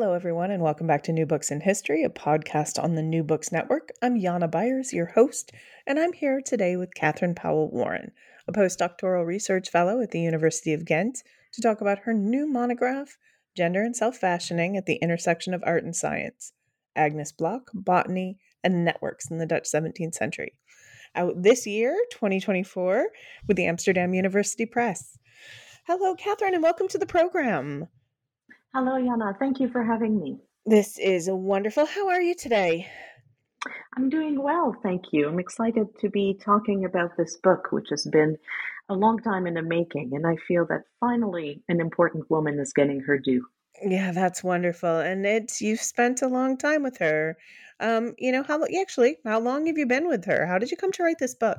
Hello, everyone, and welcome back to New Books in History, a podcast on the New Books Network. I'm Jana Byars, your host, and I'm here today with Catherine Powell Warren, a postdoctoral research fellow at the University of Ghent, to talk about her new monograph, Gender and Self Fashioning at the Intersection of Art and Science Agnes Block, Botany, and Networks in the Dutch 17th Century. Out this year, 2024, with the Amsterdam University Press. Hello, Catherine, and welcome to the program. Hello, Jana. Thank you for having me. This is wonderful. How are you today? I'm doing well, thank you. I'm excited to be talking about this book, which has been a long time in the making, and I feel that finally an important woman is getting her due. Yeah, that's wonderful. And it's you've spent a long time with her. Um, you know, how actually, how long have you been with her? How did you come to write this book?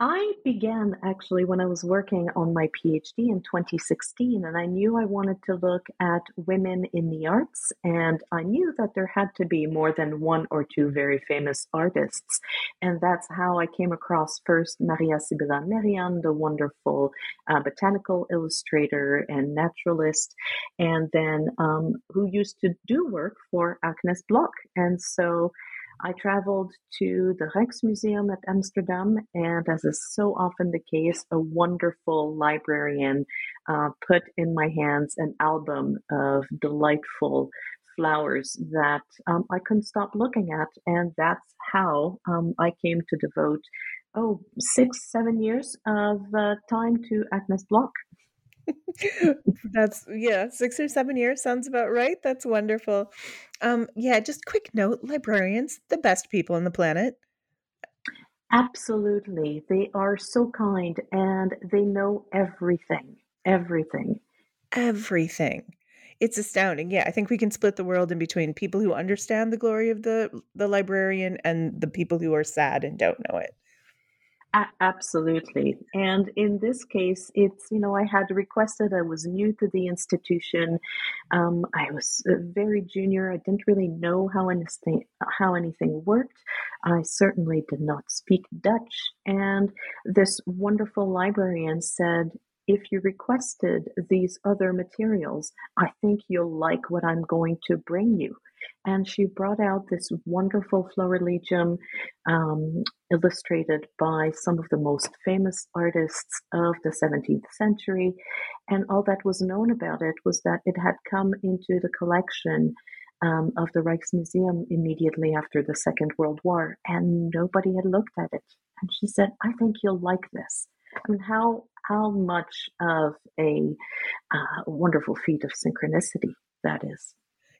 I began actually when I was working on my PhD in 2016, and I knew I wanted to look at women in the arts, and I knew that there had to be more than one or two very famous artists. And that's how I came across first Maria Sibylla Merian, the wonderful uh, botanical illustrator and naturalist, and then um, who used to do work for Agnes Block. And so I traveled to the Rijksmuseum at Amsterdam, and as is so often the case, a wonderful librarian uh, put in my hands an album of delightful flowers that um, I couldn't stop looking at. And that's how um, I came to devote, oh, six, seven years of uh, time to Agnes Block. That's yeah, six or seven years sounds about right. That's wonderful. Um, yeah, just quick note: librarians, the best people on the planet. Absolutely, they are so kind and they know everything. Everything. Everything. It's astounding. Yeah, I think we can split the world in between people who understand the glory of the the librarian and the people who are sad and don't know it. A- absolutely. And in this case, it's, you know, I had requested, I was new to the institution. Um, I was very junior. I didn't really know how anything, how anything worked. I certainly did not speak Dutch. And this wonderful librarian said, if you requested these other materials, I think you'll like what I'm going to bring you and she brought out this wonderful florilegium um, illustrated by some of the most famous artists of the 17th century. And all that was known about it was that it had come into the collection um, of the Rijksmuseum immediately after the Second World War, and nobody had looked at it. And she said, "I think you'll like this." I mean, how how much of a uh, wonderful feat of synchronicity that is.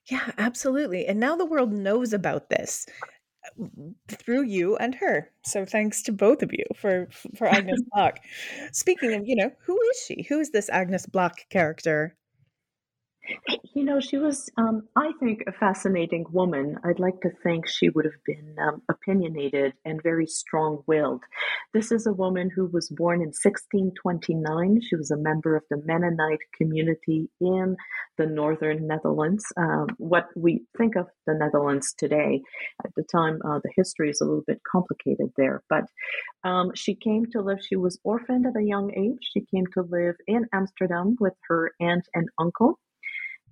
Yeah, absolutely. And now the world knows about this uh, through you and her. So thanks to both of you for for Agnes Block. Speaking of, you know, who is she? Who is this Agnes Block character? You know, she was, um, I think, a fascinating woman. I'd like to think she would have been um, opinionated and very strong willed. This is a woman who was born in 1629. She was a member of the Mennonite community in the northern Netherlands. Um, what we think of the Netherlands today, at the time, uh, the history is a little bit complicated there. But um, she came to live, she was orphaned at a young age. She came to live in Amsterdam with her aunt and uncle.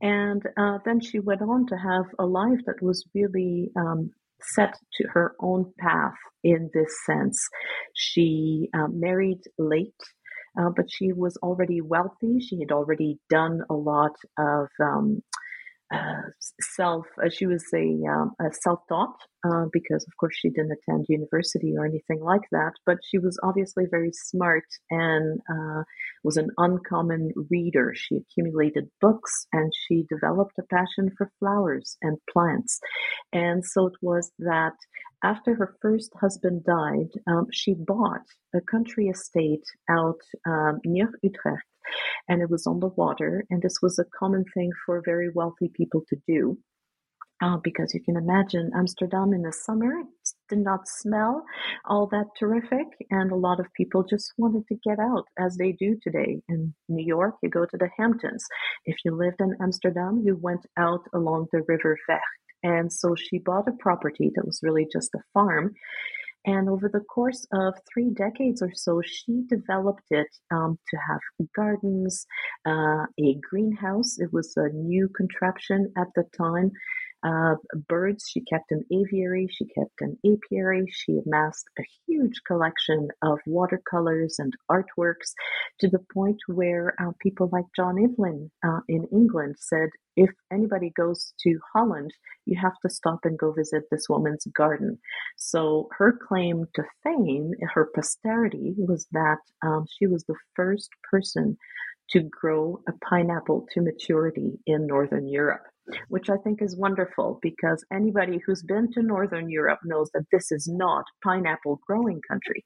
And uh, then she went on to have a life that was really um, set to her own path in this sense. She uh, married late, uh, but she was already wealthy. She had already done a lot of um, uh, self. Uh, she was a, um, a self-taught uh, because, of course, she didn't attend university or anything like that. But she was obviously very smart and uh, was an uncommon reader. She accumulated books and she developed a passion for flowers and plants. And so it was that after her first husband died, um, she bought a country estate out um, near Utrecht and it was on the water. And this was a common thing for very wealthy people to do. Uh, because you can imagine Amsterdam in the summer did not smell all that terrific, and a lot of people just wanted to get out as they do today. In New York, you go to the Hamptons. If you lived in Amsterdam, you went out along the River Vecht. And so she bought a property that was really just a farm and over the course of three decades or so, she developed it um, to have gardens, uh, a greenhouse. It was a new contraption at the time uh, birds. She kept an aviary, she kept an apiary, she amassed a huge collection of watercolors and artworks to the point where uh, people like John Evelyn uh, in England said, if anybody goes to Holland, you have to stop and go visit this woman's garden. So her claim to fame, her posterity, was that um, she was the first person to grow a pineapple to maturity in Northern Europe which I think is wonderful because anybody who's been to Northern Europe knows that this is not pineapple growing country.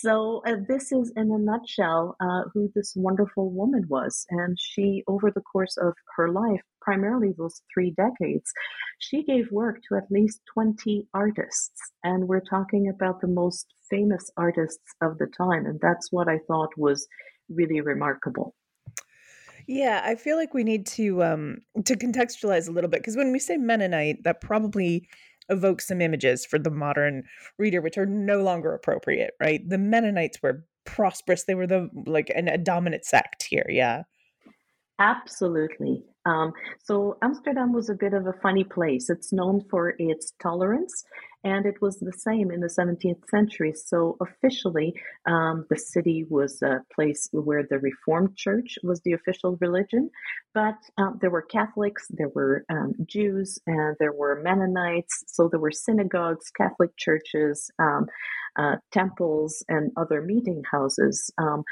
So, uh, this is in a nutshell uh, who this wonderful woman was. And she, over the course of her life, primarily those three decades, she gave work to at least 20 artists. And we're talking about the most famous artists of the time. And that's what I thought was really remarkable. Yeah, I feel like we need to um to contextualize a little bit because when we say Mennonite, that probably evokes some images for the modern reader, which are no longer appropriate, right? The Mennonites were prosperous; they were the like an, a dominant sect here. Yeah, absolutely. Um, so Amsterdam was a bit of a funny place. It's known for its tolerance and it was the same in the 17th century. So officially, um, the city was a place where the Reformed Church was the official religion, but um, there were Catholics, there were um, Jews, and there were Mennonites. So there were synagogues, Catholic churches, um, uh, temples, and other meeting houses um,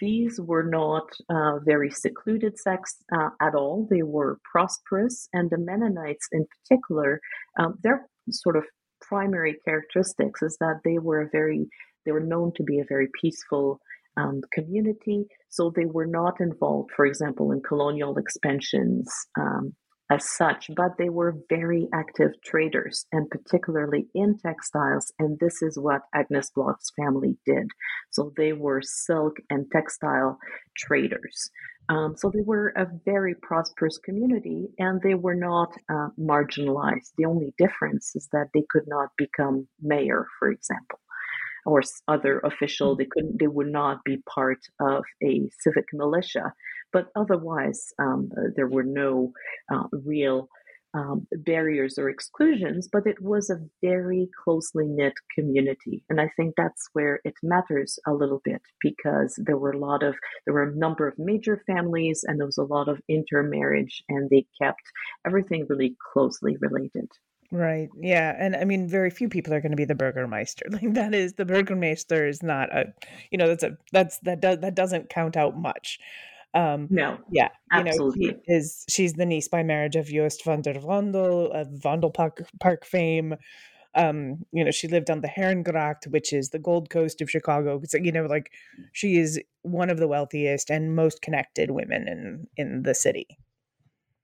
these were not uh, very secluded sects uh, at all. They were prosperous, and the Mennonites, in particular, um, their sort of primary characteristics is that they were a very they were known to be a very peaceful um, community. So they were not involved for example in colonial expansions um, as such but they were very active traders and particularly in textiles and this is what agnes Block's family did. So they were silk and textile traders um, so they were a very prosperous community and they were not uh, marginalized. The only difference is that they could not become mayor, for example, or other official. They couldn't, they would not be part of a civic militia. But otherwise, um, uh, there were no uh, real um, barriers or exclusions, but it was a very closely knit community. And I think that's where it matters a little bit because there were a lot of, there were a number of major families and there was a lot of intermarriage and they kept everything really closely related. Right. Yeah. And I mean, very few people are going to be the Burgermeister. Like that is the Burgermeister is not a, you know, that's a, that's, that does, that doesn't count out much. Um, no. Yeah. Absolutely. You know, is she's the niece by marriage of Joost van den Vondel of Vondelpark Park fame. Um, you know, she lived on the Herengracht, which is the Gold Coast of Chicago. So, you know, like she is one of the wealthiest and most connected women in in the city.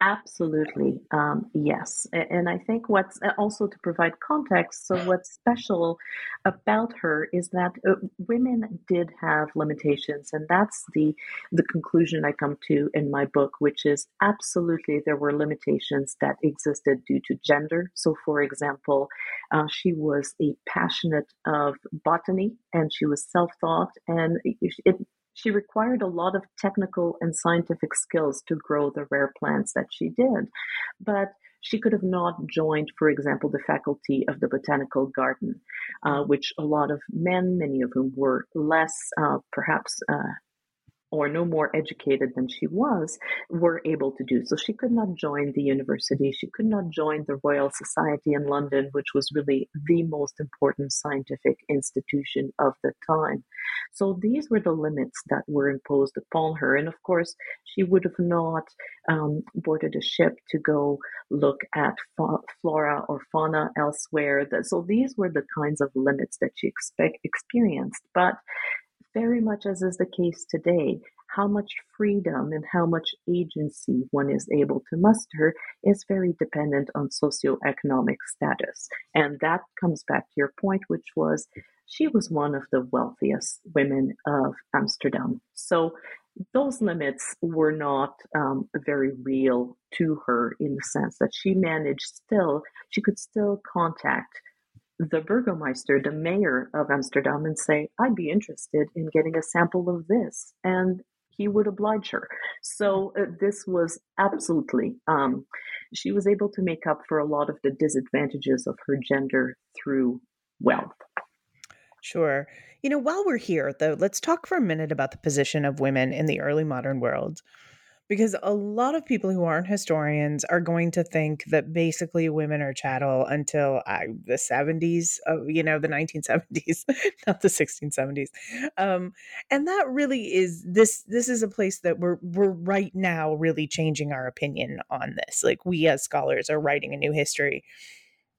Absolutely, um, yes. And I think what's also to provide context, so what's special about her is that uh, women did have limitations, and that's the the conclusion I come to in my book, which is absolutely there were limitations that existed due to gender. So, for example, uh, she was a passionate of botany, and she was self taught, and it she required a lot of technical and scientific skills to grow the rare plants that she did. But she could have not joined, for example, the faculty of the botanical garden, uh, which a lot of men, many of whom were less uh, perhaps uh, or no more educated than she was, were able to do. So she could not join the university. She could not join the Royal Society in London, which was really the most important scientific institution of the time. So these were the limits that were imposed upon her. And of course, she would have not um, boarded a ship to go look at fa- flora or fauna elsewhere. So these were the kinds of limits that she expect, experienced. But very much as is the case today, how much freedom and how much agency one is able to muster is very dependent on socioeconomic status. And that comes back to your point, which was she was one of the wealthiest women of Amsterdam. So those limits were not um, very real to her in the sense that she managed still, she could still contact the Burgomeister, the mayor of Amsterdam, and say, I'd be interested in getting a sample of this. And he would oblige her. So uh, this was absolutely, um, she was able to make up for a lot of the disadvantages of her gender through wealth. Sure. You know, while we're here, though, let's talk for a minute about the position of women in the early modern world because a lot of people who aren't historians are going to think that basically women are chattel until I, the 70s, uh, you know, the 1970s, not the 1670s. Um, and that really is this this is a place that we're we're right now really changing our opinion on this. Like we as scholars are writing a new history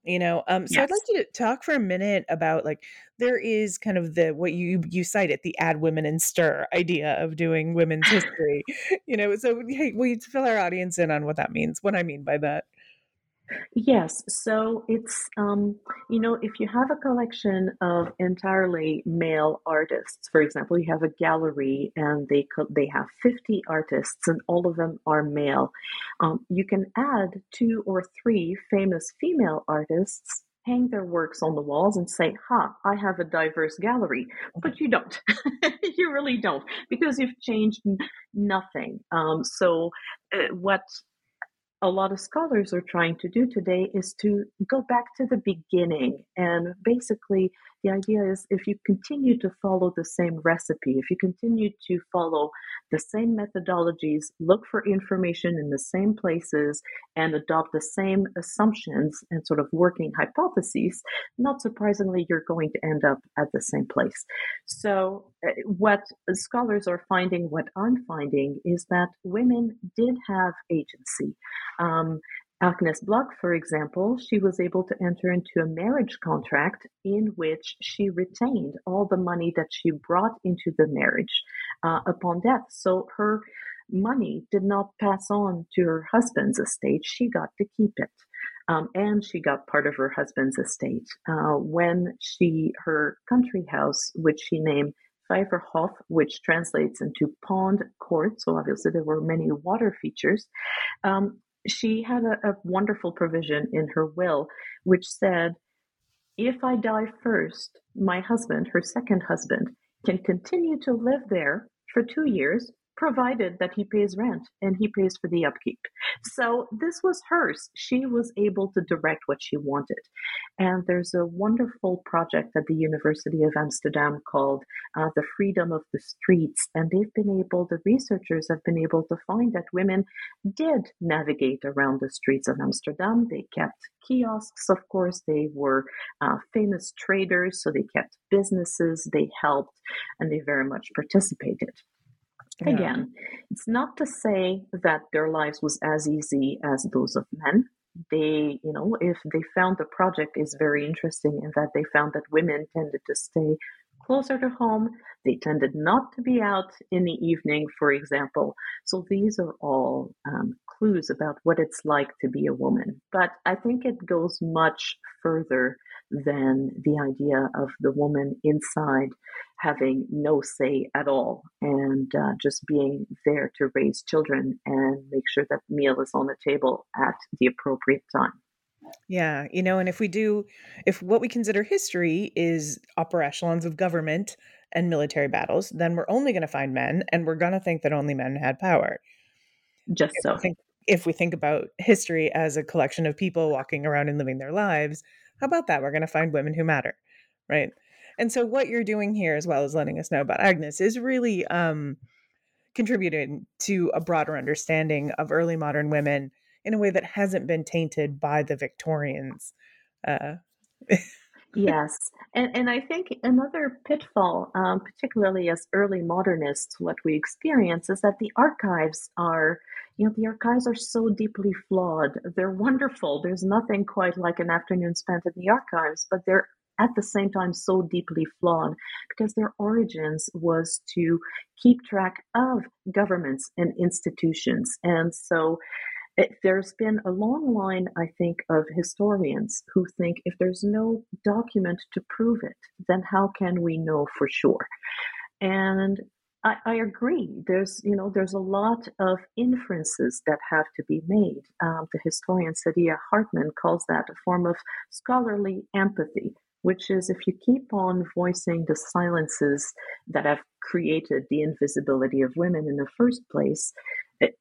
you know um so yes. i'd like you to talk for a minute about like there is kind of the what you you cited the add women and stir idea of doing women's history you know so hey will you fill our audience in on what that means what i mean by that Yes, so it's um, you know if you have a collection of entirely male artists, for example, you have a gallery and they co- they have fifty artists and all of them are male. Um, you can add two or three famous female artists, hang their works on the walls, and say, "Ha, I have a diverse gallery." But you don't. you really don't because you've changed nothing. Um, so uh, what a lot of scholars are trying to do today is to go back to the beginning. And basically, the idea is if you continue to follow the same recipe, if you continue to follow the same methodologies, look for information in the same places, and adopt the same assumptions and sort of working hypotheses, not surprisingly, you're going to end up at the same place. So, uh, what scholars are finding, what I'm finding, is that women did have agency. Um, Agnes Block, for example, she was able to enter into a marriage contract in which she retained all the money that she brought into the marriage uh, upon death. So her money did not pass on to her husband's estate, she got to keep it. Um, and she got part of her husband's estate uh, when she her country house, which she named Vijverhof, which translates into pond court. So obviously there were many water features. Um, she had a, a wonderful provision in her will, which said, if I die first, my husband, her second husband, can continue to live there for two years provided that he pays rent and he pays for the upkeep. So this was hers. She was able to direct what she wanted. And there's a wonderful project at the University of Amsterdam called uh, The Freedom of the Streets. And they've been able, the researchers have been able to find that women did navigate around the streets of Amsterdam. They kept kiosks, of course. They were uh, famous traders, so they kept businesses, they helped, and they very much participated. Yeah. Again, it's not to say that their lives was as easy as those of men. They, you know, if they found the project is very interesting in that they found that women tended to stay closer to home. They tended not to be out in the evening, for example. So these are all um, clues about what it's like to be a woman. But I think it goes much further than the idea of the woman inside having no say at all and uh, just being there to raise children and make sure that meal is on the table at the appropriate time. Yeah, you know, and if we do, if what we consider history is upper echelons of government and military battles, then we're only going to find men and we're going to think that only men had power. Just if so. We think, if we think about history as a collection of people walking around and living their lives, how about that? We're going to find women who matter, right? And so, what you're doing here, as well as letting us know about Agnes, is really um, contributing to a broader understanding of early modern women in a way that hasn't been tainted by the Victorians. Uh, yes, and and I think another pitfall, um, particularly as early modernists, what we experience is that the archives are. You know, the archives are so deeply flawed. They're wonderful. There's nothing quite like an afternoon spent in the archives, but they're at the same time so deeply flawed because their origins was to keep track of governments and institutions. And so it, there's been a long line, I think, of historians who think if there's no document to prove it, then how can we know for sure? And I, I agree. There's, you know, there's a lot of inferences that have to be made. Um, the historian Saidiya Hartman calls that a form of scholarly empathy, which is if you keep on voicing the silences that have created the invisibility of women in the first place,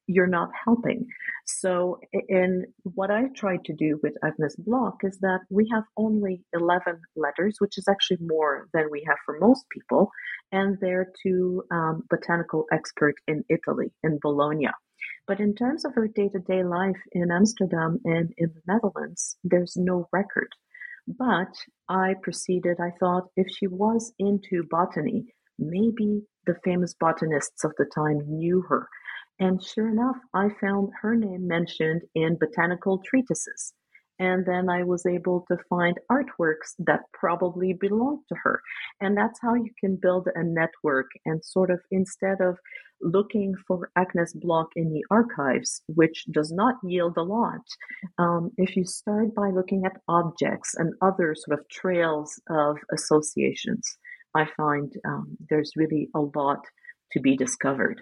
you're not helping. So, in what I tried to do with Agnes Block is that we have only 11 letters, which is actually more than we have for most people, and they're to um, botanical expert in Italy, in Bologna. But in terms of her day to day life in Amsterdam and in the Netherlands, there's no record. But I proceeded, I thought if she was into botany, maybe the famous botanists of the time knew her and sure enough, I found her name mentioned in botanical treatises. And then I was able to find artworks that probably belonged to her. And that's how you can build a network and sort of instead of looking for Agnes Block in the archives, which does not yield a lot, um, if you start by looking at objects and other sort of trails of associations, I find um, there's really a lot to be discovered.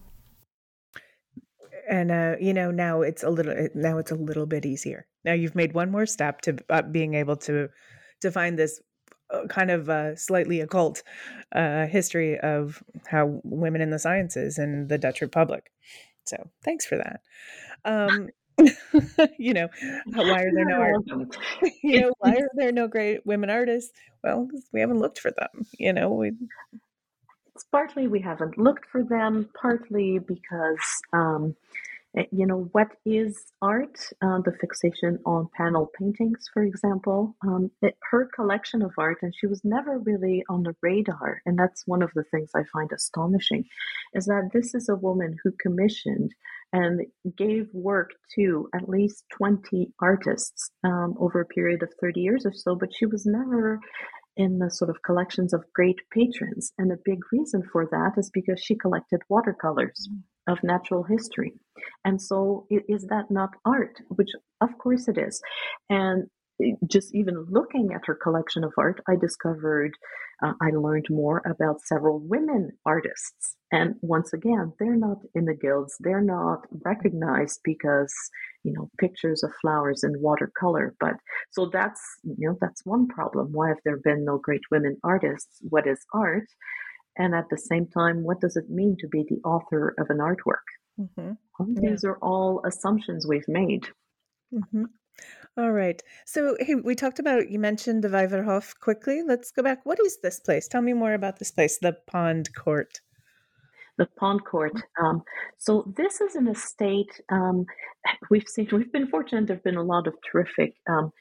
and uh, you know now it's a little now it's a little bit easier. Now you've made one more step to uh, being able to to find this uh, kind of uh, slightly occult uh, history of how women in the sciences in the dutch republic. So thanks for that. Um, you know why are there no art- you know why are there no great women artists? Well we haven't looked for them you know we it's partly we haven't looked for them, partly because, um, eh, you know, what is art? Uh, the fixation on panel paintings, for example. Um, it, her collection of art, and she was never really on the radar. And that's one of the things I find astonishing, is that this is a woman who commissioned and gave work to at least 20 artists um, over a period of 30 years or so, but she was never in the sort of collections of great patrons. And a big reason for that is because she collected watercolors mm. of natural history. And so, is that not art? Which, of course, it is. And just even looking at her collection of art, I discovered, uh, I learned more about several women artists. And once again, they're not in the guilds, they're not recognized because, you know, pictures of flowers in watercolor. But so that's, you know, that's one problem. Why have there been no great women artists? What is art? And at the same time, what does it mean to be the author of an artwork? Mm-hmm. These yeah. are all assumptions we've made. Mm-hmm. All right. So, hey, we talked about, you mentioned the Vijverhof quickly. Let's go back. What is this place? Tell me more about this place, the Pond Court. the Pond Court. Um, so this is an estate. Um, we've seen. We've been fortunate. There've been a lot of terrific um,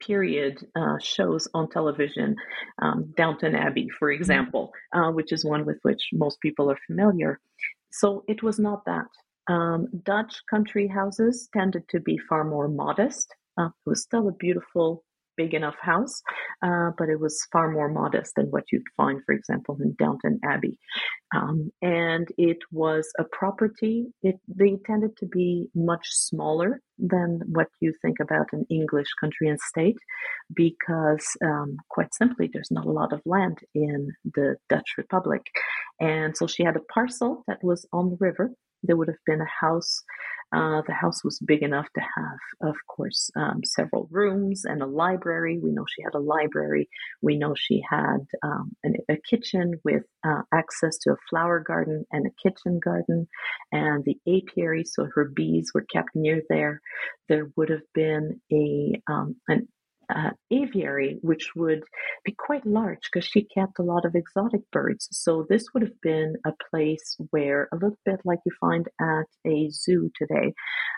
period uh, shows on television. Um, Downton Abbey, for mm-hmm. example, uh, which is one with which most people are familiar. So it was not that. Um, Dutch country houses tended to be far more modest. Uh, it was still a beautiful big enough house, uh, but it was far more modest than what you'd find, for example, in Downton Abbey. Um, and it was a property. It they tended to be much smaller than what you think about an English country and state, because um, quite simply, there's not a lot of land in the Dutch Republic, and so she had a parcel that was on the river. There would have been a house uh, the house was big enough to have, of course, um, several rooms and a library. We know she had a library. We know she had um, an, a kitchen with uh, access to a flower garden and a kitchen garden and the apiary, so her bees were kept near there. There would have been a um, an uh, aviary, which would be quite large because she kept a lot of exotic birds. So this would have been a place where a little bit like you find at a zoo today.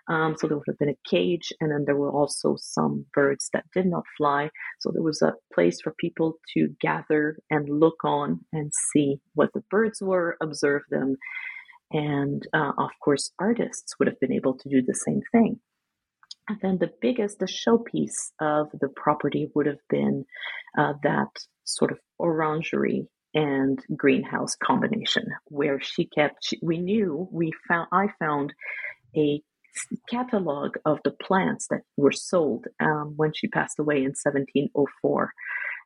Um, so there would have been a cage, and then there were also some birds that did not fly. So there was a place for people to gather and look on and see what the birds were, observe them. And uh, of course, artists would have been able to do the same thing. Then the biggest, the showpiece of the property would have been uh, that sort of orangery and greenhouse combination where she kept, she, we knew, we found, I found a catalog of the plants that were sold um, when she passed away in 1704.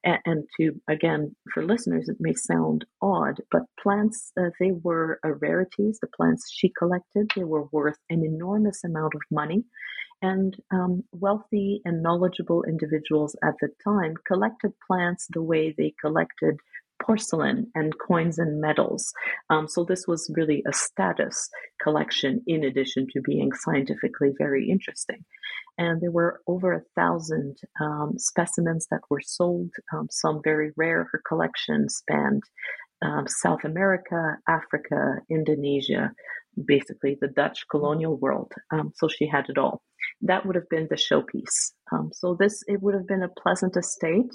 And, to, again, for listeners, it may sound odd, but plants, uh, they were rarities. The plants she collected, they were worth an enormous amount of money and um, wealthy and knowledgeable individuals at the time collected plants the way they collected porcelain and coins and medals. Um, so this was really a status collection in addition to being scientifically very interesting. And there were over a thousand um, specimens that were sold, um, some very rare. Her collection spanned um, South America, Africa, Indonesia, basically the Dutch colonial world. Um, so she had it all. That would have been the showpiece. Um, so this it would have been a pleasant estate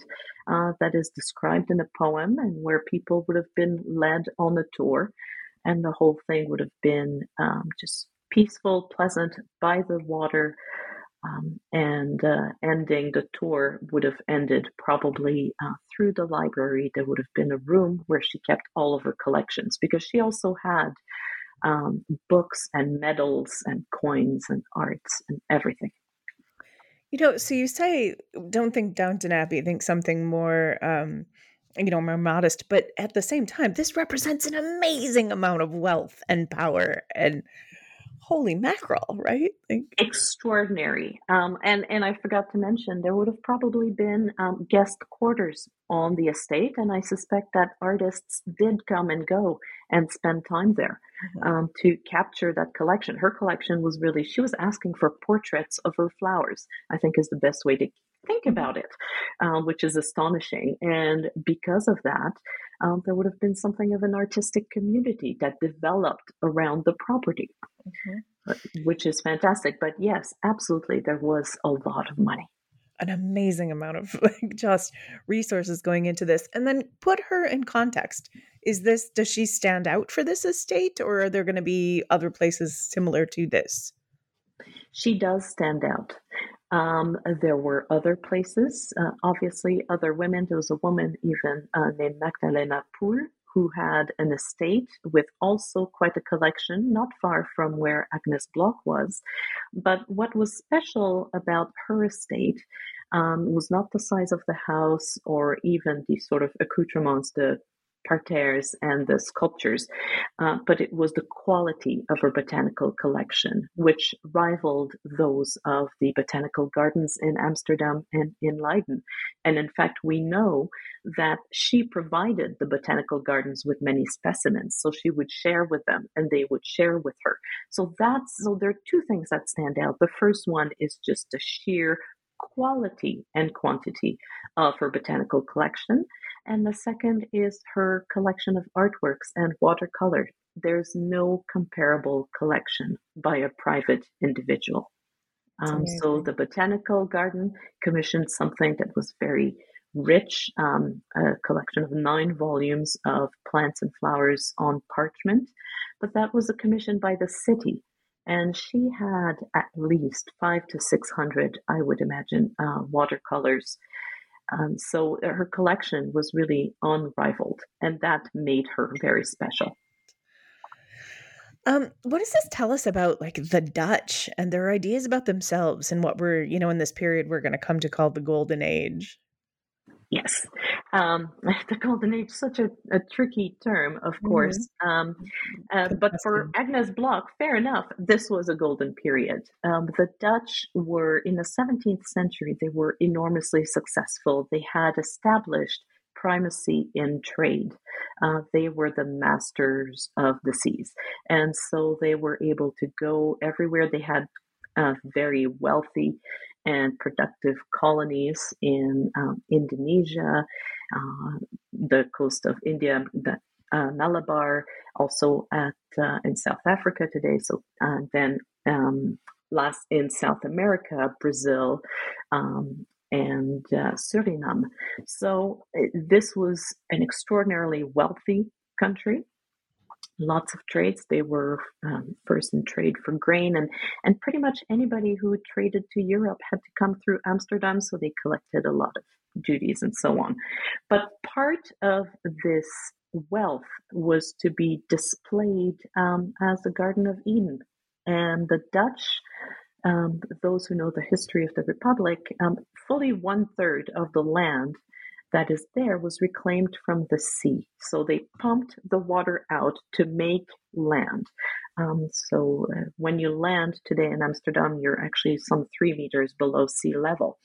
uh, that is described in a poem, and where people would have been led on a tour, and the whole thing would have been um, just peaceful, pleasant by the water. Um, and uh, ending the tour would have ended probably uh, through the library. There would have been a room where she kept all of her collections because she also had um, books and medals and coins and arts and everything. You know, so you say don't think Downton Abbey, think something more, um, you know, more modest. But at the same time, this represents an amazing amount of wealth and power and holy mackerel, right? Like- Extraordinary. Um, and and I forgot to mention there would have probably been um, guest quarters on the estate, and I suspect that artists did come and go and spend time there mm-hmm. um, to capture that collection. Her collection was really she was asking for portraits of her flowers. I think is the best way to think about it, um, which is astonishing. And because of that, um, there would have been something of an artistic community that developed around the property, mm-hmm. Uh, which is fantastic. But yes, absolutely, there was a lot of money. An amazing amount of like just resources going into this. And then put her in context. Is this, does she stand out for this estate or are there going to be other places similar to this? She does stand out. Um, there were other places, uh, obviously, other women. There was a woman even uh, named Magdalena Poel who had an estate with also quite a collection, not far from where Agnes Block was. But what was special about her estate um, was not the size of the house or even the sort of accoutrements, the parterres and the sculptures, uh, but it was the quality of her botanical collection, which rivaled those of the botanical gardens in Amsterdam and in Leiden. And in fact, we know that she provided the botanical gardens with many specimens, so she would share with them and they would share with her. So that's so there are two things that stand out. The first one is just the sheer quality and quantity of her botanical collection. And the second is her collection of artworks and watercolor. There's no comparable collection by a private individual. Um, so the botanical garden commissioned something that was very rich, um, a collection of nine volumes of plants and flowers on parchment, but that was a commission by the city. And she had at least five to 600, I would imagine, uh, watercolors. Um, so her collection was really unrivaled, and that made her very special. Um, what does this tell us about like the Dutch and their ideas about themselves and what we're, you know, in this period we're going to come to call the Golden Age? Yes. Um, the golden age, such a, a tricky term, of mm-hmm. course. Um, uh, but for Agnes Block, fair enough, this was a golden period. Um, the Dutch were, in the 17th century, they were enormously successful. They had established primacy in trade. Uh, they were the masters of the seas. And so they were able to go everywhere. They had uh, very wealthy and productive colonies in um, Indonesia, the coast of India, the uh, Malabar, also at uh, in South Africa today. So uh, then um, last in South America, Brazil. Um, and uh, Suriname. So this was an extraordinarily wealthy country lots of trades. They were um, first in trade for grain, and and pretty much anybody who traded to Europe had to come through Amsterdam, so they collected a lot of duties and so on. But part of this wealth was to be displayed um, as the Garden of Eden, and the Dutch. Um, those who know the history of the Republic, um, fully one third of the land that is there was reclaimed from the sea. So they pumped the water out to make land. Um, so uh, when you land today in Amsterdam, you're actually some three meters below sea level.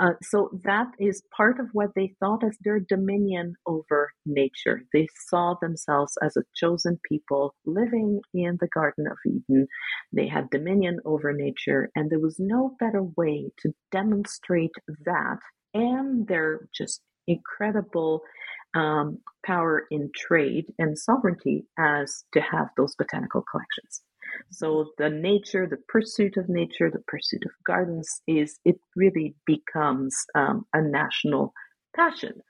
Uh, so that is part of what they thought as their dominion over nature. They saw themselves as a chosen people living in the Garden of Eden. They had dominion over nature, and there was no better way to demonstrate that and their just incredible um, power in trade and sovereignty as to have those botanical collections. So the nature, the pursuit of nature, the pursuit of gardens is it really becomes um, a national passion,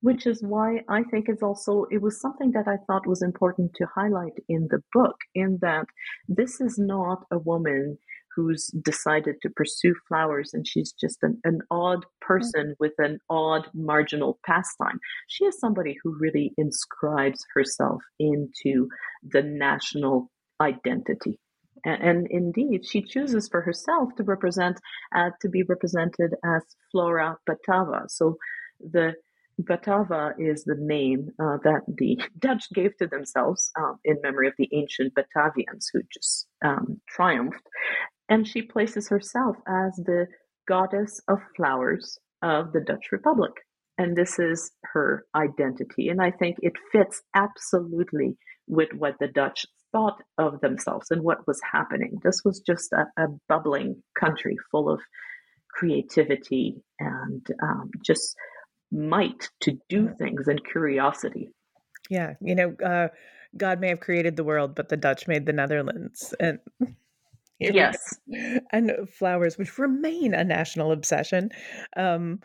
which is why I think it's also it was something that I thought was important to highlight in the book. In that this is not a woman who's decided to pursue flowers and she's just an, an odd person with an odd marginal pastime. She is somebody who really inscribes herself into the national identity. And, and indeed, she chooses for herself to represent, uh, to be represented as Flora Batava. So the Batava is the name uh, that the Dutch gave to themselves um, in memory of the ancient Batavians who just um, triumphed and she places herself as the goddess of flowers of the Dutch Republic. And this is her identity. And I think it fits absolutely with what the Dutch thought of themselves and what was happening. This was just a, a bubbling country full of creativity and um, just might to do things and curiosity. Yeah, you know, uh, God may have created the world, but the Dutch made the Netherlands, and yes. And flowers, which remain a national obsession. Um,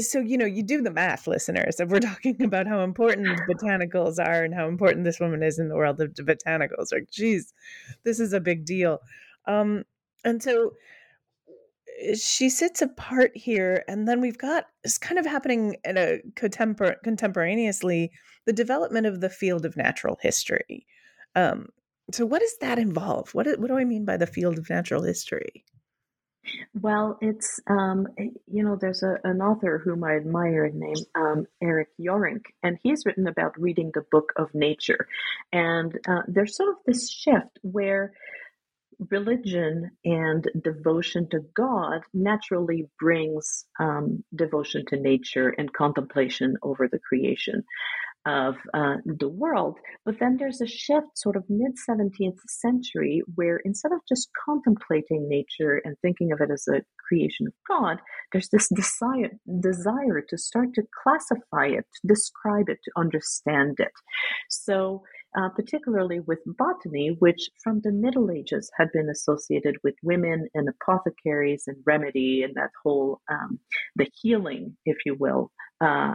so you know you do the math listeners if we're talking about how important botanicals are and how important this woman is in the world of botanicals like geez this is a big deal um and so eh, she sits apart here and then we've got it's kind of happening in a contempor- contemporaneously the development of the field of natural history um so, what does that involve? What, what do I mean by the field of natural history? Well, it's, um, you know, there's a, an author whom I admire named um, Eric Jorink, and he's written about reading the book of nature. And uh, there's sort of this shift where religion and devotion to God naturally brings um, devotion to nature and contemplation over the creation of uh, the world. But then there's a shift, sort of mid 17th century, where instead of just contemplating nature and thinking of it as a creation of God, there's this desire, desire to start to classify it, to describe it, to understand it. So, uh, particularly with botany, which from the Middle Ages had been associated with women and apothecaries and remedy and that whole um, the healing, if you will, uh,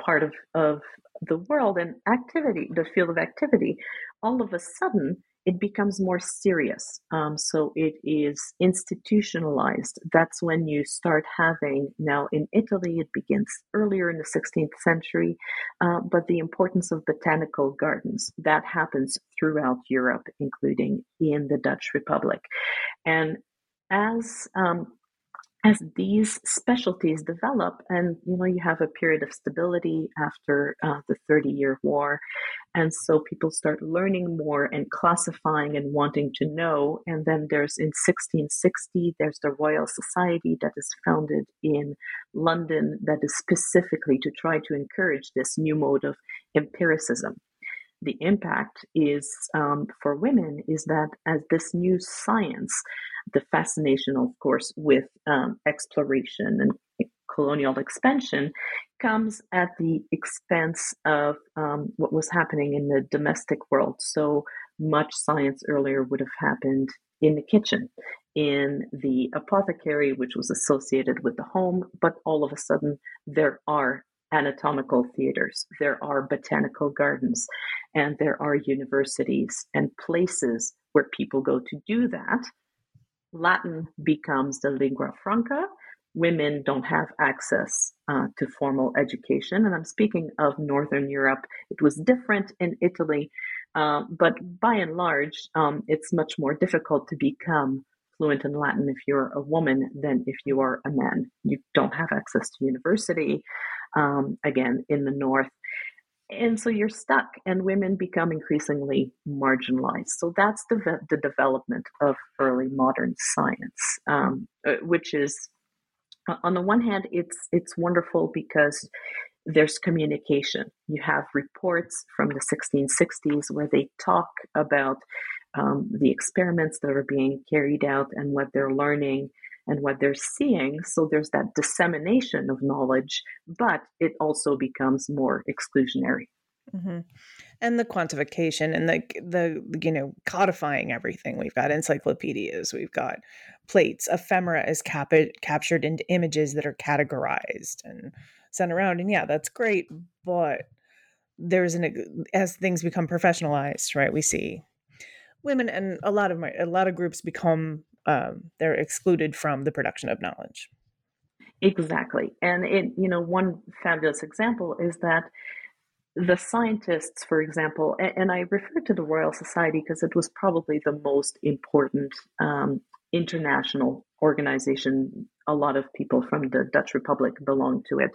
part of, of the world and activity, the field of activity, all of a sudden it becomes more serious. Um, so it is institutionalized. That's when you start having, now in Italy, it begins earlier in the 16th century, uh, but the importance of botanical gardens, that happens throughout Europe, including in the Dutch Republic. And as um, as these specialties develop and you know you have a period of stability after uh, the 30 year war and so people start learning more and classifying and wanting to know and then there's in 1660 there's the royal society that is founded in london that is specifically to try to encourage this new mode of empiricism. The impact is um, for women is that as this new science the fascination, of course, with um, exploration and colonial expansion comes at the expense of um, what was happening in the domestic world. So much science earlier would have happened in the kitchen, in the apothecary, which was associated with the home, but all of a sudden there are anatomical theaters, there are botanical gardens, and there are universities and places where people go to do that Latin becomes the lingua franca. Women don't have access uh, to formal education. And I'm speaking of Northern Europe. It was different in Italy, uh, but by and large, um, it's much more difficult to become fluent in Latin if you're a woman than if you are a man. You don't have access to university. Um, again, in the North, and so you're stuck and women become increasingly marginalized. So that's the, the development of early modern science um, uh, which is on the one hand it's it's wonderful because there's communication. You have reports from the 1660s where they talk about um, the experiments that are being carried out and what they're learning and what they're seeing. So there's that dissemination of knowledge, but it also becomes more exclusionary. Mm-hmm. And the quantification and the the you know codifying everything. We've got encyclopedias, we've got plates. Ephemera is cap- captured into images that are categorized and sent around. And yeah, that's great, but there's an as things become professionalized, right? We see women and a lot of my a lot of groups become um, they're excluded from the production of knowledge. Exactly. And it, you know, one fabulous example is that the scientists, for example, and, and I refer to the Royal Society because it was probably the most important um, international organization. A lot of people from the Dutch Republic belong to it.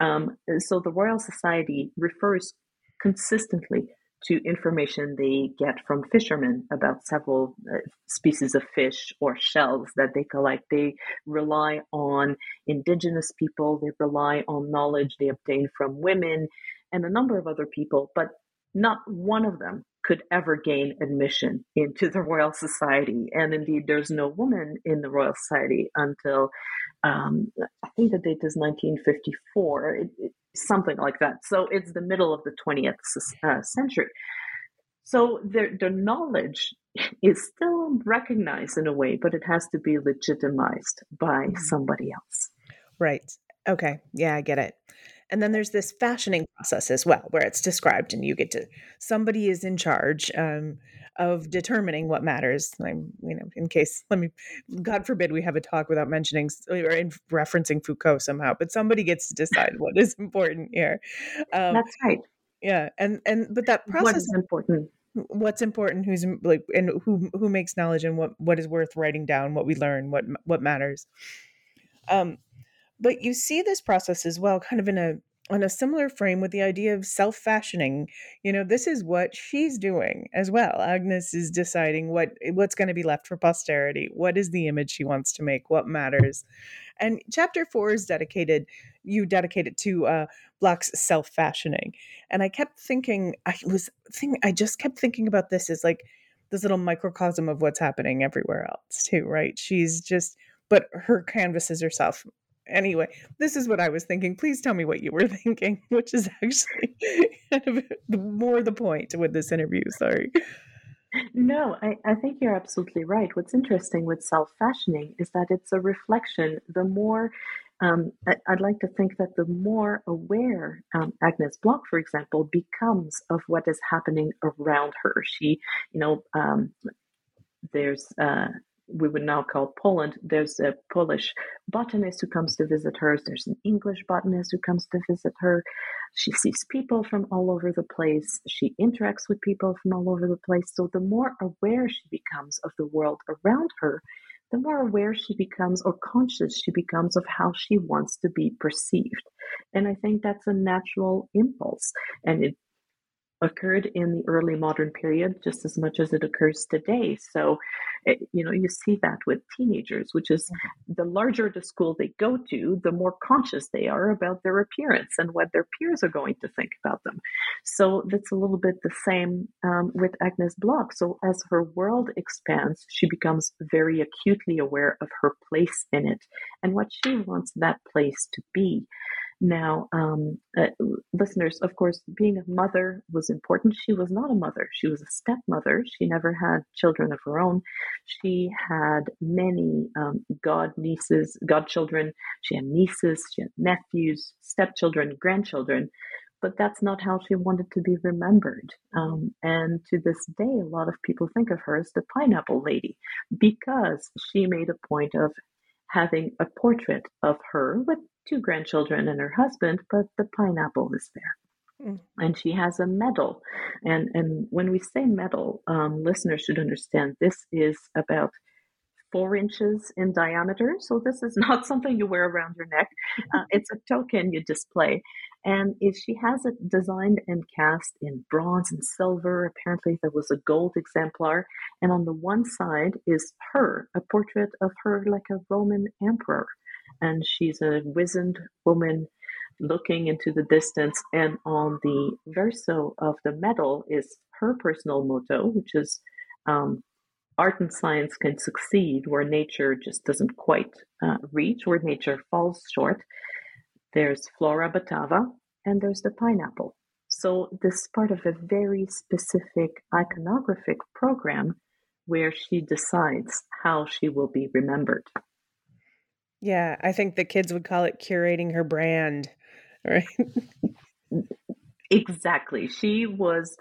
Um, so the Royal Society refers consistently to information they get from fishermen about several uh, species of fish or shells that they collect. They rely on indigenous people, they rely on knowledge they obtain from women and a number of other people, but not one of them could ever gain admission into the Royal Society. And indeed, there's no woman in the Royal Society until um, I think the date is 1954. It, it, something like that. So it's the middle of the 20th uh, century. So the, the knowledge is still recognized in a way, but it has to be legitimized by mm-hmm. somebody else. Right. Okay. Yeah, I get it. And then there's this fashioning process as well, where it's described and you get to somebody is in charge um, of determining what matters. I'm, you know, in case, let me, God forbid we have a talk without mentioning or in referencing Foucault somehow, but somebody gets to decide what is important here. Um, That's right. Yeah. And, and, but that process. What is important? what's important who's like and who who makes knowledge and what what is worth writing down what we learn what what matters um but you see this process as well, kind of in a on a similar frame with the idea of self fashioning. You know, this is what she's doing as well. Agnes is deciding what what's going to be left for posterity. What is the image she wants to make? What matters? And chapter four is dedicated. You dedicate it to uh, Block's self fashioning, and I kept thinking. I was thinking. I just kept thinking about this as like this little microcosm of what's happening everywhere else too. Right? She's just but her canvas is herself anyway, this is what I was thinking. Please tell me what you were thinking, which is actually kind of more the point with this interview. Sorry. No, I, I think you're absolutely right. What's interesting with self fashioning is that it's a reflection. The more, um, I, would like to think that the more aware um, Agnes Block, for example, becomes of what is happening around her. She, you know, um, there's uh, we would now call Poland. There's a Polish botanist who comes to visit her. There's an English botanist who comes to visit her. She sees people from all over the place. She interacts with people from all over the place. So the more aware she becomes of the world around her, the more aware she becomes or conscious she becomes of how she wants to be perceived. And I think that's a natural impulse. And it occurred in the early modern period just as much as it occurs today. So, it, you know, you see that with teenagers, which is mm-hmm. the larger the school they go to, the more conscious they are about their appearance and what their peers are going to think about them. So that's a little bit the same um, with Agnes Block. So as her world expands, she becomes very acutely aware of her place in it and what she wants that place to be. Now, um, uh, listeners, of course, being a mother was important. She was not a mother. She was a stepmother. She never had children of her own. She had many um, god nieces, godchildren. She had nieces, she had nephews, stepchildren, grandchildren. But that's not how she wanted to be remembered. Um, and to this day, a lot of people think of her as the pineapple lady because she made a point of having a portrait of her with two grandchildren and her husband, but the pineapple is there. Mm. And she has a medal. And, and when we say medal, um, listeners should understand this is about four inches in diameter. So this is not something you wear around your neck. Uh, it's a token you display. And if she has it designed and cast in bronze and silver, apparently there was a gold exemplar. And on the one side is her, a portrait of her like a Roman emperor and she's a wizened woman looking into the distance. And on the verso of the medal is her personal motto, which is um, art and science can succeed where nature just doesn't quite uh, reach, where nature falls short. There's Flora Batava, and there's the pineapple. So, this is part of a very specific iconographic program where she decides how she will be remembered. Yeah, I think the kids would call it curating her brand, right? exactly. She was,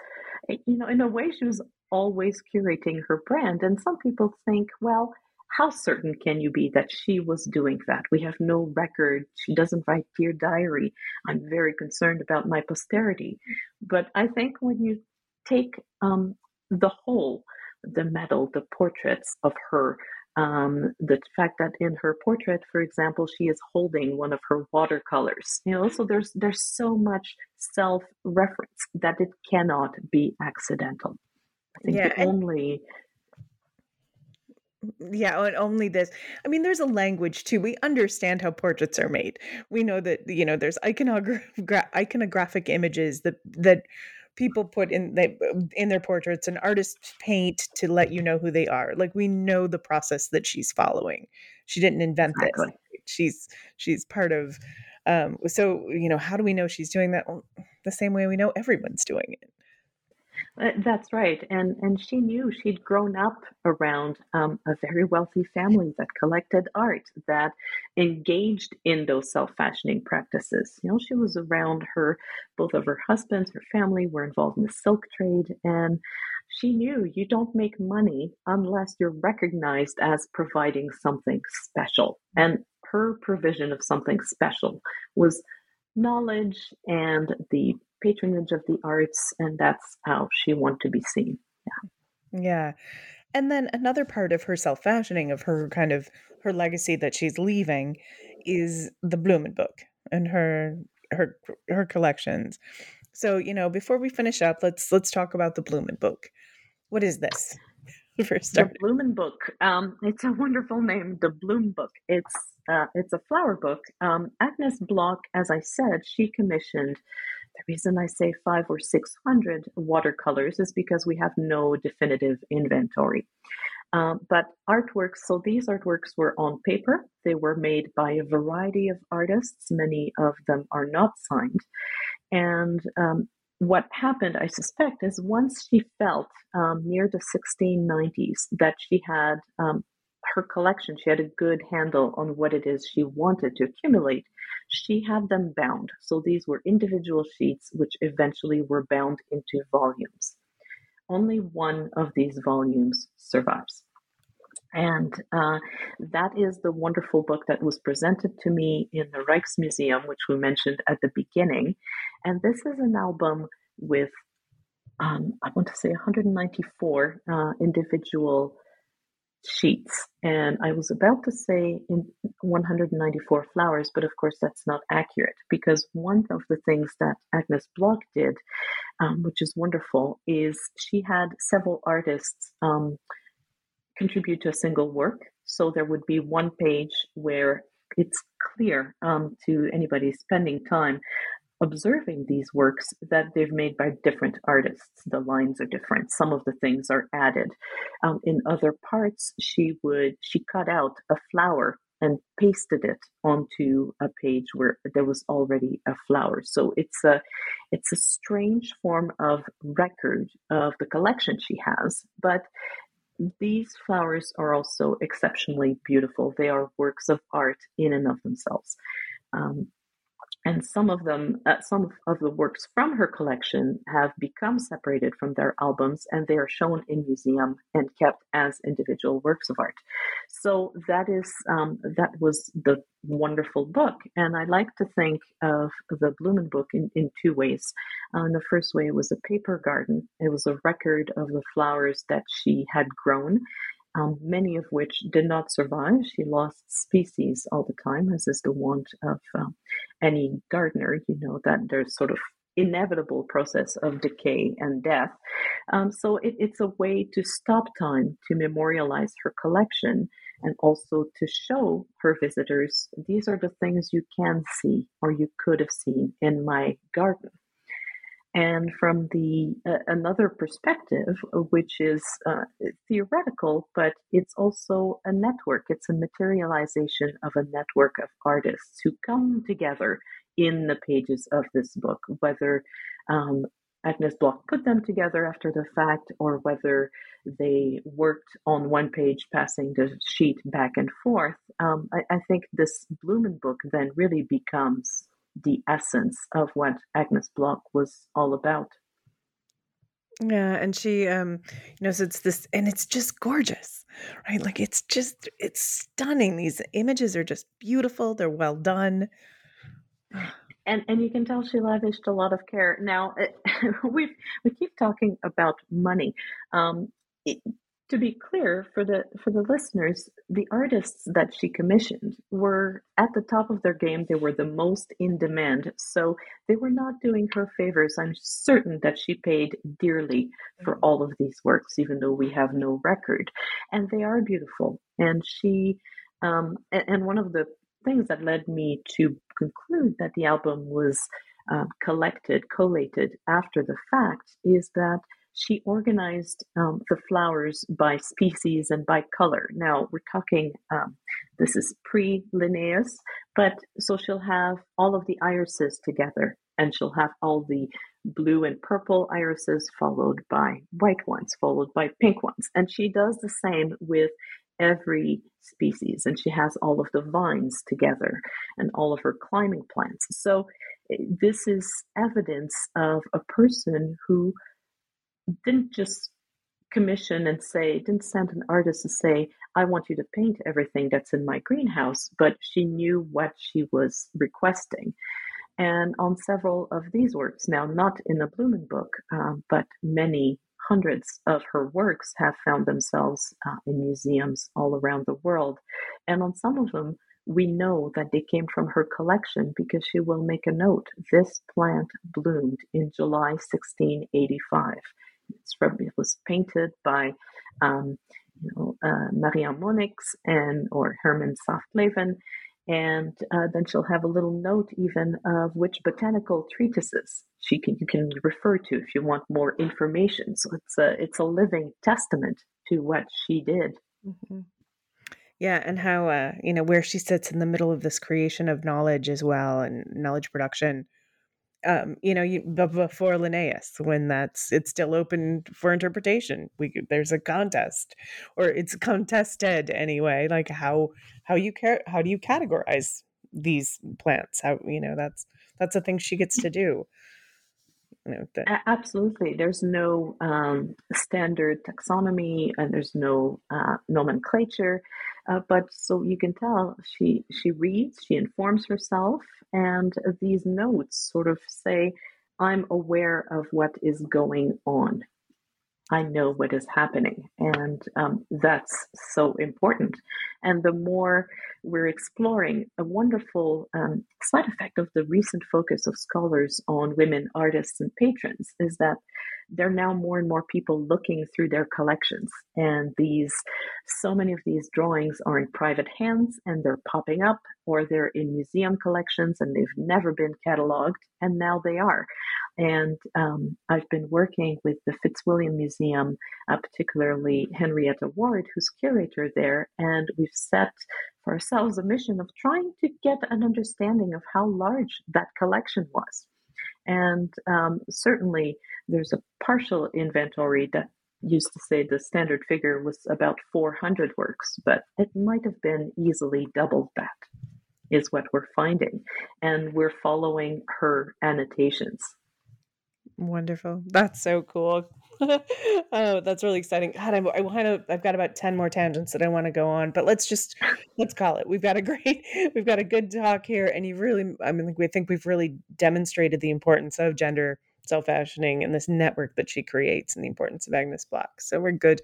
eh, you know, in a way, she was always curating her brand. And some people think, well, how certain can you be that she was doing that? We have no record. She doesn't write Dear Diary. I'm very concerned about my posterity. But I think when you take um, the whole, the medal, the portraits of her, um, the fact that in her portrait, for example, she is holding one of her watercolors. You know, so there's there's so much self-reference that it cannot be accidental. I think yeah, the only yeah and only this i mean there's a language too we understand how portraits are made we know that you know there's iconogra- iconographic images that that people put in they in their portraits and artists paint to let you know who they are. Like we know the process that she's following. She didn't invent exactly. this she's she's part of um so you know how do we know she's doing that? Well, the same way we know everyone's doing it uh, that's right, and and she knew she'd grown up around um, a very wealthy family that collected art, that engaged in those self-fashioning practices. You know, she was around her, both of her husbands, her family were involved in the silk trade, and she knew you don't make money unless you're recognized as providing something special, and her provision of something special was knowledge and the patronage of the arts, and that's how she wanted to be seen. Yeah. Yeah. And then another part of her self fashioning, of her kind of her legacy that she's leaving, is the Blumen book and her her her collections. So you know, before we finish up, let's let's talk about the Blumen book. What is this? First, the Blumen book. Um, it's a wonderful name. The Bloom book. It's uh, it's a flower book. Um, Agnes Block, as I said, she commissioned the reason I say five or 600 watercolors is because we have no definitive inventory. Um, but artworks, so these artworks were on paper. They were made by a variety of artists. Many of them are not signed. And um, what happened, I suspect, is once she felt um, near the 1690s that she had um, her collection, she had a good handle on what it is she wanted to accumulate, she had them bound. So these were individual sheets which eventually were bound into volumes. Only one of these volumes survives. And uh, that is the wonderful book that was presented to me in the Rijksmuseum, which we mentioned at the beginning. And this is an album with, um, I want to say, 194 uh, individual sheets. And I was about to say in 194 flowers, but of course that's not accurate because one of the things that Agnes Block did, um, which is wonderful, is she had several artists um, contribute to a single work. So there would be one page where it's clear um, to anybody spending time observing these works that they've made by different artists. The lines are different. Some of the things are added. Um, in other parts, she would she cut out a flower and pasted it onto a page where there was already a flower. So it's a it's a strange form of record of the collection she has, but these flowers are also exceptionally beautiful. They are works of art in and of themselves. Um, and some of them, uh, some of the works from her collection have become separated from their albums and they are shown in museum and kept as individual works of art. So that is, um, that was the wonderful book. And I like to think of the Blumen book in, in two ways. Uh, the first way was a paper garden. It was a record of the flowers that she had grown um, many of which did not survive. She lost species all the time, as is the want of uh, any gardener. You know that there's sort of inevitable process of decay and death. Um, so it, it's a way to stop time, to memorialize her collection, and also to show her visitors these are the things you can see or you could have seen in my garden and from the uh, another perspective which is uh, theoretical but it's also a network it's a materialization of a network of artists who come together in the pages of this book whether um, Agnes Block put them together after the fact, or whether they worked on one page, passing the sheet back and forth. Um, I, I think this Blumen book then really becomes the essence of what Agnes Block was all about. Yeah, and she um you know so it's this and it's just gorgeous. Right? Like it's just it's stunning. These images are just beautiful. They're well done. And and you can tell she lavished a lot of care. Now, we we keep talking about money. Um, it, to be clear for the for the listeners, the artists that she commissioned were at the top of their game. They were the most in demand, so they were not doing her favors. I'm certain that she paid dearly for mm-hmm. all of these works, even though we have no record. And they are beautiful. And she, um, and, and one of the things that led me to conclude that the album was uh, collected, collated after the fact is that she organized um, the flowers by species and by color. Now we're talking, um, this is pre Linnaeus, but so she'll have all of the irises together and she'll have all the blue and purple irises followed by white ones, followed by pink ones. And she does the same with every species and she has all of the vines together and all of her climbing plants. So eh, this is evidence of a person who didn't just commission and say, didn't send an artist to say, I want you to paint everything that's in my greenhouse, but she knew what she was requesting. And on several of these works, now not in the Blumen book, um, but many hundreds of her works have found themselves uh, in museums all around the world. And on some of them, we know that they came from her collection because she will make a note. This plant bloomed in July 1685. It was painted by um, you know, uh, Maria Moninckx and or Herman Saftleven. And uh, then she'll have a little note even of which botanical treatises she can you can refer to if you want more information. So it's a it's a living testament to what she did Mm-hmm. Yeah, and how uh, you know where she sits in the middle of this creation of knowledge as well and knowledge production. Um, you know, you, before Linnaeus, when that's it's still open for interpretation. We there's a contest, or it's contested anyway. Like how how you care how do you categorize these plants? How you know that's that's a thing she gets to do know, absolutely. There's no um, standard taxonomy and there's no uh, nomenclature uh, but so you can tell she she reads she informs herself and these notes sort of say i'm aware of what is going on I know what is happening. And um, that's so important. And the more we're exploring, a wonderful um, side effect of the recent focus of scholars on women artists and patrons is that there are now more and more people looking through their collections. And these, so many of these drawings are in private hands and they're popping up, or they're in museum collections and they've never been cataloged, and now they are. And um, I've been working with the Fitzwilliam Museum, uh, particularly Henrietta Ward, who's curator there, and we've set for ourselves a mission of trying to get an understanding of how large that collection was. And um, certainly, there's a partial inventory that used to say the standard figure was about 400 works, but it might have been easily doubled that, is what we're finding. And we're following her annotations. Wonderful. That's so cool. oh, that's really exciting. God, I, I want to. I've got about ten more tangents that I want to go on, but let's just let's call it. We've got a great, we've got a good talk here, and you really, I mean, we think we've really demonstrated the importance of gender self-fashioning and this network that she creates, and the importance of Agnes Block. So we're good.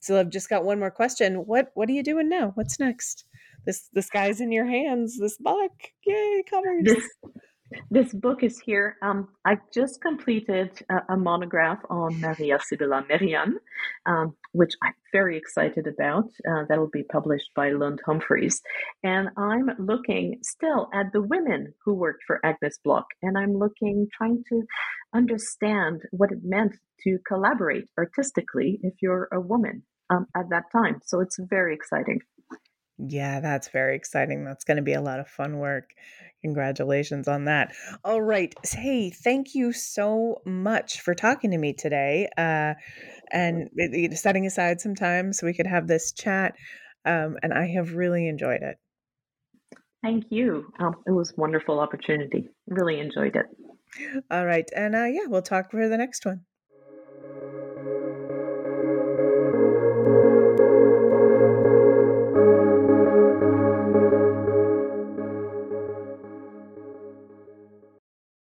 So I've just got one more question. What What are you doing now? What's next? This the sky's in your hands. This book, yay, covers. This this book is here. Um, I just completed a, a, monograph on Maria Sibylla Merian, um, which I'm very excited about. Uh, that'll be published by Lund Humphries. And I'm looking still at the women who worked for Agnes Block, and I'm looking, trying to understand what it meant to collaborate artistically if you're a woman um, at that time. So it's very exciting. Yeah, that's very exciting. That's going to be a lot of fun work. Congratulations on that. All right. Hey, thank you so much for talking to me today uh, and setting aside some time so we could have this chat. Um, and I have really enjoyed it. Thank you. Um, it was wonderful opportunity. Really enjoyed it. All right. And uh, yeah, we'll talk for the next one.